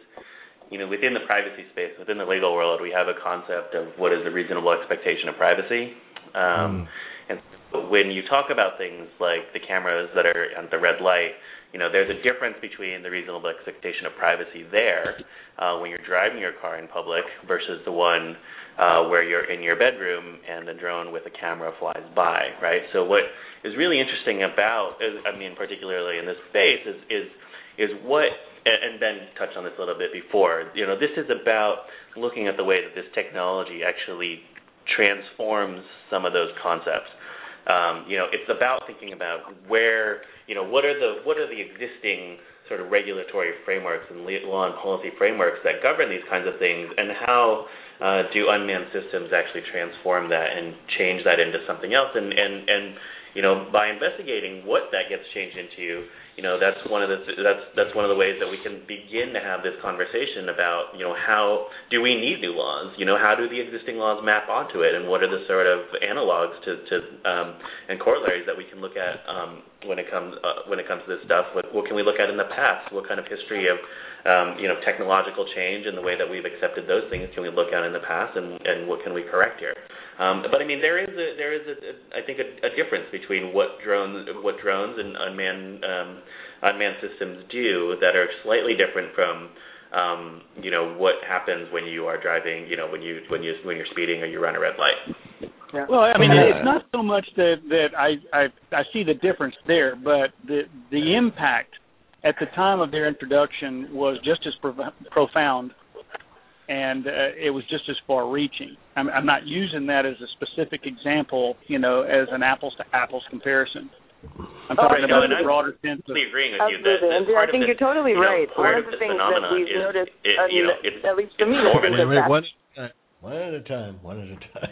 you know, within the privacy space, within the legal world, we have a concept of what is a reasonable expectation of privacy. Um, mm. And when you talk about things like the cameras that are on the red light, you know, there's a difference between the reasonable expectation of privacy there uh, when you're driving your car in public versus the one uh, where you're in your bedroom and a drone with a camera flies by, right? So what is really interesting about, I mean, particularly in this space, is is is what and Ben touched on this a little bit before. You know, this is about looking at the way that this technology actually transforms some of those concepts. Um, you know, it's about thinking about where, you know, what are the what are the existing sort of regulatory frameworks and law and policy frameworks that govern these kinds of things, and how uh, do unmanned systems actually transform that and change that into something else? And and and you know, by investigating what that gets changed into, you know that's one of the that's that's one of the ways that we can begin to have this conversation about you know how do we need new laws? You know how do the existing laws map onto it? And what are the sort of analogs to to um, and corollaries that we can look at um, when it comes uh, when it comes to this stuff? What, what can we look at in the past? What kind of history of um, you know technological change and the way that we've accepted those things can we look at in the past? And and what can we correct here um, but I mean, there is a there is a, a I think a, a difference between what drones what drones and unmanned um, unmanned systems do that are slightly different from um, you know what happens when you are driving you know when you when you when you're speeding or you run a red light. Yeah. Well, I mean, it's not so much that that I I I see the difference there, but the the impact at the time of their introduction was just as pro- profound and uh, it was just as far-reaching. I'm, I'm not using that as a specific example, you know, as an apples-to-apples comparison. I'm talking oh, about the broader sense. Of, agreeing with Absolutely. you. That, and I think this, you're totally you know, right. One of the things that we've is, noticed, it, I mean, you know, it's, at least for me, wait, wait, wait, one, one at a time. One at a time.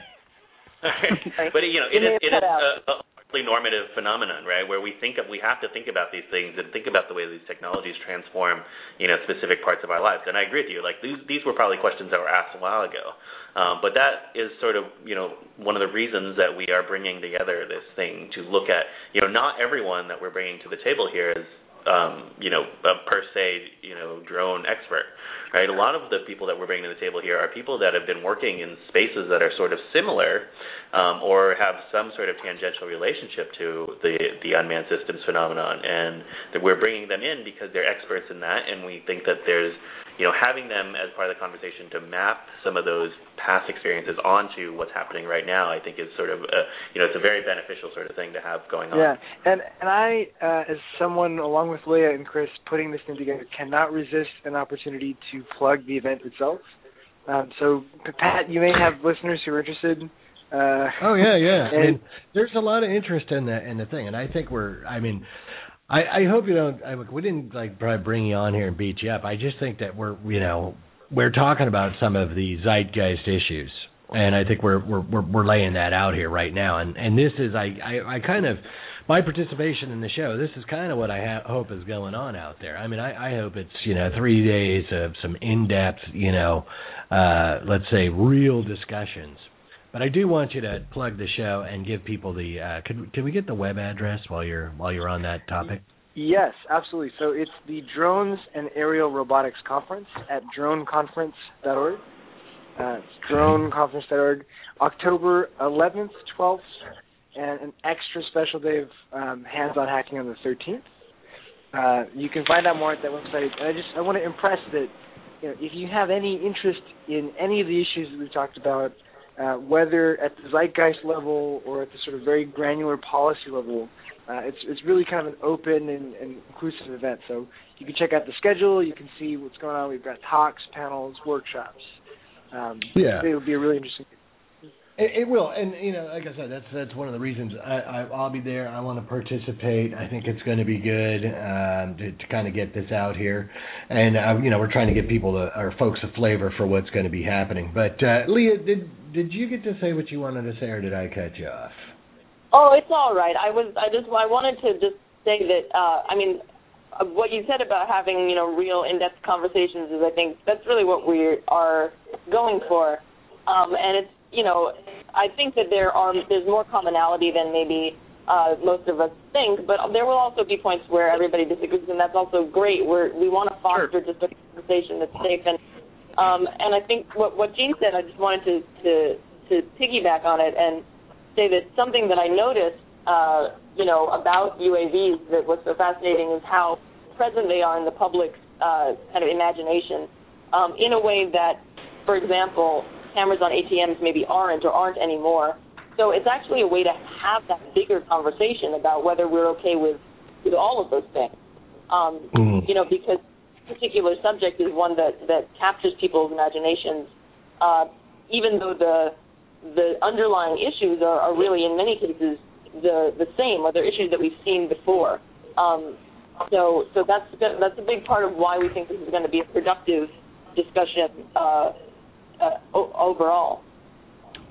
but you know, it is it is a, a normative phenomenon, right? Where we think of we have to think about these things and think about the way these technologies transform, you know, specific parts of our lives. And I agree with you. Like these these were probably questions that were asked a while ago. Um, but that is sort of you know one of the reasons that we are bringing together this thing to look at. You know, not everyone that we're bringing to the table here is um, you know, a per se, you know, drone expert, right? A lot of the people that we're bringing to the table here are people that have been working in spaces that are sort of similar, um, or have some sort of tangential relationship to the the unmanned systems phenomenon, and that we're bringing them in because they're experts in that, and we think that there's you know, having them as part of the conversation to map some of those past experiences onto what's happening right now, I think is sort of, a, you know, it's a very beneficial sort of thing to have going on. Yeah, and and I, uh, as someone along with Leah and Chris putting this thing together, cannot resist an opportunity to plug the event itself. Um, so, Pat, you may have listeners who are interested. Uh, oh yeah, yeah. And, I mean, there's a lot of interest in the in the thing, and I think we're. I mean, I, I hope you don't. I, we didn't like probably bring you on here and beat you up. I just think that we're you know we're talking about some of the zeitgeist issues, and I think we're we're we're, we're laying that out here right now. And and this is I I, I kind of my participation in the show. This is kind of what I ha- hope is going on out there. I mean, I, I hope it's you know three days of some in depth you know uh, let's say real discussions but I do want you to plug the show and give people the. Uh, could could we get the web address while you're while you're on that topic? Yes, absolutely. So it's the Drones and Aerial Robotics Conference at droneconference.org. Uh, droneconference.org. October 11th, 12th, and an extra special day of um, hands-on hacking on the 13th. Uh, you can find out more at that website. And I just I want to impress that you know, if you have any interest in any of the issues that we've talked about, uh, whether at the zeitgeist level or at the sort of very granular policy level. Uh, it's it's really kind of an open and, and, inclusive event. So you can check out the schedule. You can see what's going on. We've got talks, panels, workshops. Um, yeah, it would be a really interesting. It, it, will, and you know, like I said, that's that's one of the reasons I, I I'll be there. I want to participate. I think it's going to be good um, to, to kind of get this out here, and uh, you know, we're trying to give people to, or folks a flavor for what's going to be happening. But uh, Leah, did did you get to say what you wanted to say, or did I cut you off? Oh, it's all right. I was I just I wanted to just say that uh, I mean uh, what you said about having you know real in-depth conversations is I think that's really what we are going for, um, and it's you know I think that there are there's more commonality than maybe uh, most of us think, but there will also be points where everybody disagrees, and that's also great. We're we want to foster just a conversation that's safe and um, and I think what, what Gene said, I just wanted to, to, to piggyback on it and say that something that I noticed, uh, you know, about UAVs that was so fascinating is how present they are in the public's uh, kind of imagination um, in a way that, for example, cameras on ATMs maybe aren't or aren't anymore. So it's actually a way to have that bigger conversation about whether we're okay with, with all of those things. Um, mm. You know, because particular subject is one that that captures people's imaginations, uh, even though the the underlying issues are, are really in many cases the the same, or they're issues that we've seen before. Um, so so that's that's a big part of why we think this is going to be a productive discussion uh, uh, overall.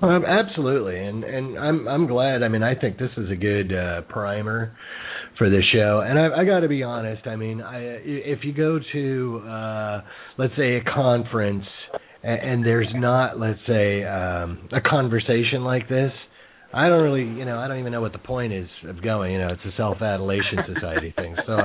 Um, absolutely, and and I'm I'm glad. I mean, I think this is a good uh, primer for this show. And I, I got to be honest. I mean, I, if you go to uh, let's say a conference and, and there's not let's say um, a conversation like this, I don't really, you know, I don't even know what the point is of going. You know, it's a self-adulation society thing. So,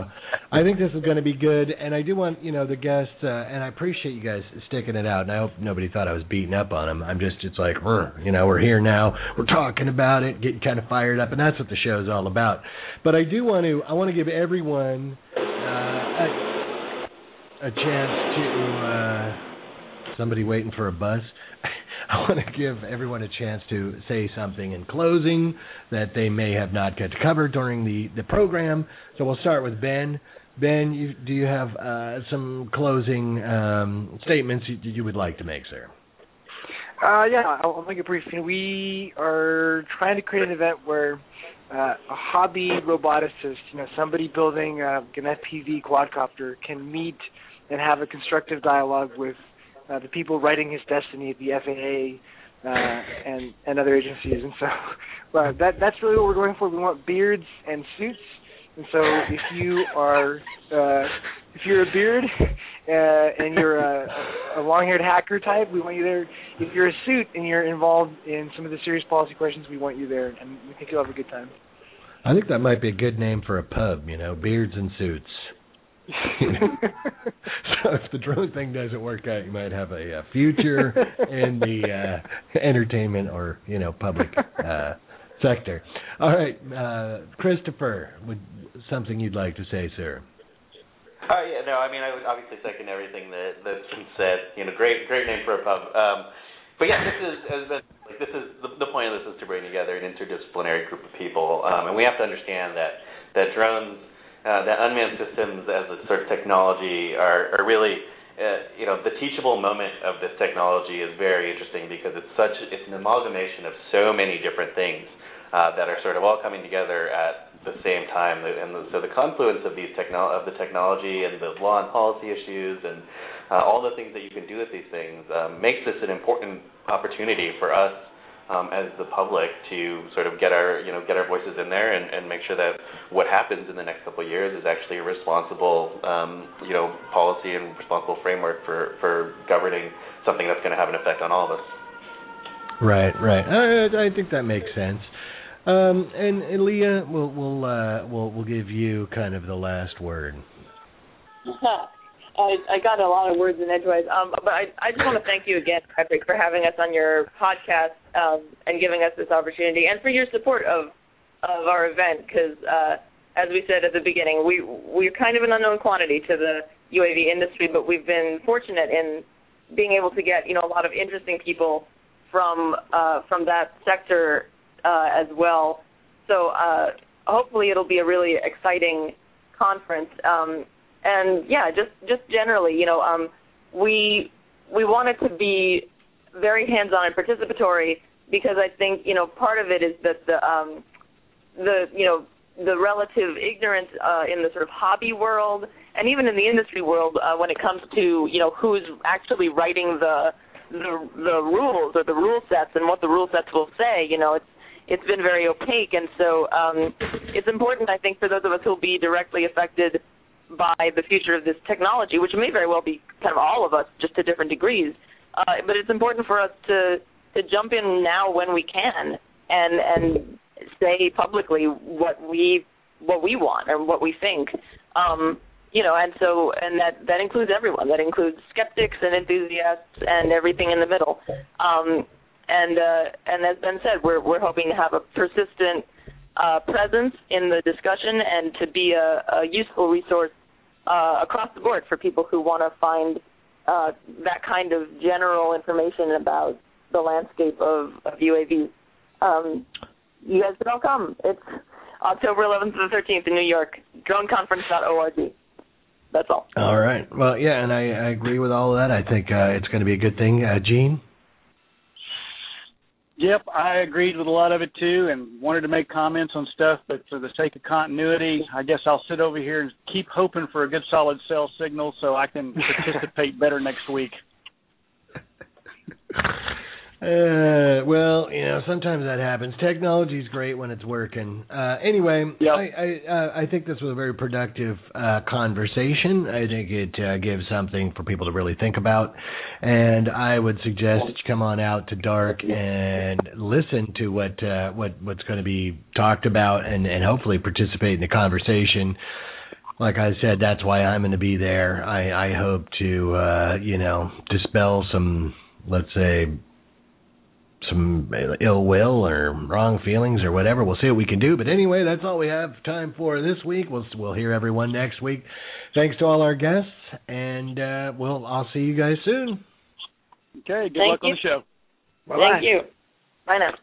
I think this is going to be good, and I do want, you know, the guests, uh, and I appreciate you guys sticking it out. And I hope nobody thought I was beating up on them. I'm just, it's like, you know, we're here now, we're talking about it, getting kind of fired up, and that's what the show is all about. But I do want to, I want to give everyone uh, a, a chance to. Uh, somebody waiting for a bus. I want to give everyone a chance to say something in closing that they may have not got to cover during the, the program. So we'll start with Ben. Ben, you, do you have uh, some closing um, statements you, you would like to make, sir? Uh, yeah, I'll, I'll make it brief. we are trying to create an event where uh, a hobby roboticist, you know, somebody building uh, an FPV quadcopter, can meet and have a constructive dialogue with uh, the people writing his destiny at the FAA uh, and and other agencies. And so uh, that that's really what we're going for. We want beards and suits. And so if you are uh, if you're a beard uh, and you're a, a long-haired hacker type, we want you there. If you're a suit and you're involved in some of the serious policy questions, we want you there, and we think you'll have a good time. I think that might be a good name for a pub. You know, beards and suits. so if the drone thing doesn't work out, you might have a, a future in the uh, entertainment or you know public uh, sector. All right, uh, Christopher, would something you'd like to say, sir? Oh yeah, no, I mean I would obviously second everything that that's been said. You know, great great name for a pub. Um, but yeah, this is been like this is the, the point of this is to bring together an interdisciplinary group of people, um, and we have to understand that that drones, uh, that unmanned systems as a sort of technology are are really uh, you know, the teachable moment of this technology is very interesting because it's such it's an amalgamation of so many different things uh, that are sort of all coming together at the same time. And so the confluence of these techno- of the technology and the law and policy issues and uh, all the things that you can do with these things um, makes this an important opportunity for us um, as the public to sort of get our you know get our voices in there and, and make sure that what happens in the next couple of years is actually a responsible um, you know policy and responsible framework for for governing something that's going to have an effect on all of us. Right, right. I, I think that makes sense. Um, and, and Leah, we'll we'll uh, we'll we'll give you kind of the last word. I, I got a lot of words in edgewise. Um, but I, I just want to thank you again, Patrick, for having us on your podcast um, and giving us this opportunity, and for your support of of our event. Because uh, as we said at the beginning, we we're kind of an unknown quantity to the UAV industry, but we've been fortunate in being able to get you know a lot of interesting people from uh, from that sector uh, as well. So uh, hopefully it'll be a really exciting conference. Um, and yeah, just just generally, you know, um, we we want it to be very hands-on and participatory because I think you know part of it is that the um, the you know the relative ignorance uh, in the sort of hobby world and even in the industry world uh, when it comes to you know who's actually writing the the the rules or the rule sets and what the rule sets will say. You know, it's it's been very opaque, and so um, it's important, I think, for those of us who'll be directly affected by the future of this technology, which may very well be kind of all of us, just to different degrees. Uh, but it's important for us to to jump in now when we can and and say publicly what we what we want or what we think. Um, you know, and so and that that includes everyone. That includes skeptics and enthusiasts and everything in the middle. Um, and uh, and as Ben said, we're we're hoping to have a persistent uh, presence in the discussion and to be a, a useful resource uh, across the board for people who want to find uh, that kind of general information about the landscape of, of UAVs. Um, you guys can all come. It's October 11th to the 13th in New York. DroneConference.org. That's all. All right. Well, yeah, and I, I agree with all of that. I think uh, it's going to be a good thing. Uh, Gene? Yep, I agreed with a lot of it too, and wanted to make comments on stuff. But for the sake of continuity, I guess I'll sit over here and keep hoping for a good solid cell signal so I can participate better next week. Uh, well, you know, sometimes that happens. Technology's great when it's working. Uh, anyway, yep. I I, uh, I think this was a very productive uh, conversation. I think it uh, gives something for people to really think about, and I would suggest that you come on out to DARC and listen to what uh, what what's going to be talked about, and and hopefully participate in the conversation like I said, that's why I'm going to be there. I, I hope to, uh, you know, dispel some, let's say, some ill will or wrong feelings or whatever. We'll see what we can do. But anyway, that's all we have time for this week. We'll we'll hear everyone next week. Thanks to all our guests, and uh, we'll I'll see you guys soon. Okay. Good Thank luck you. on the show. Bye-bye. Thank you. Bye now.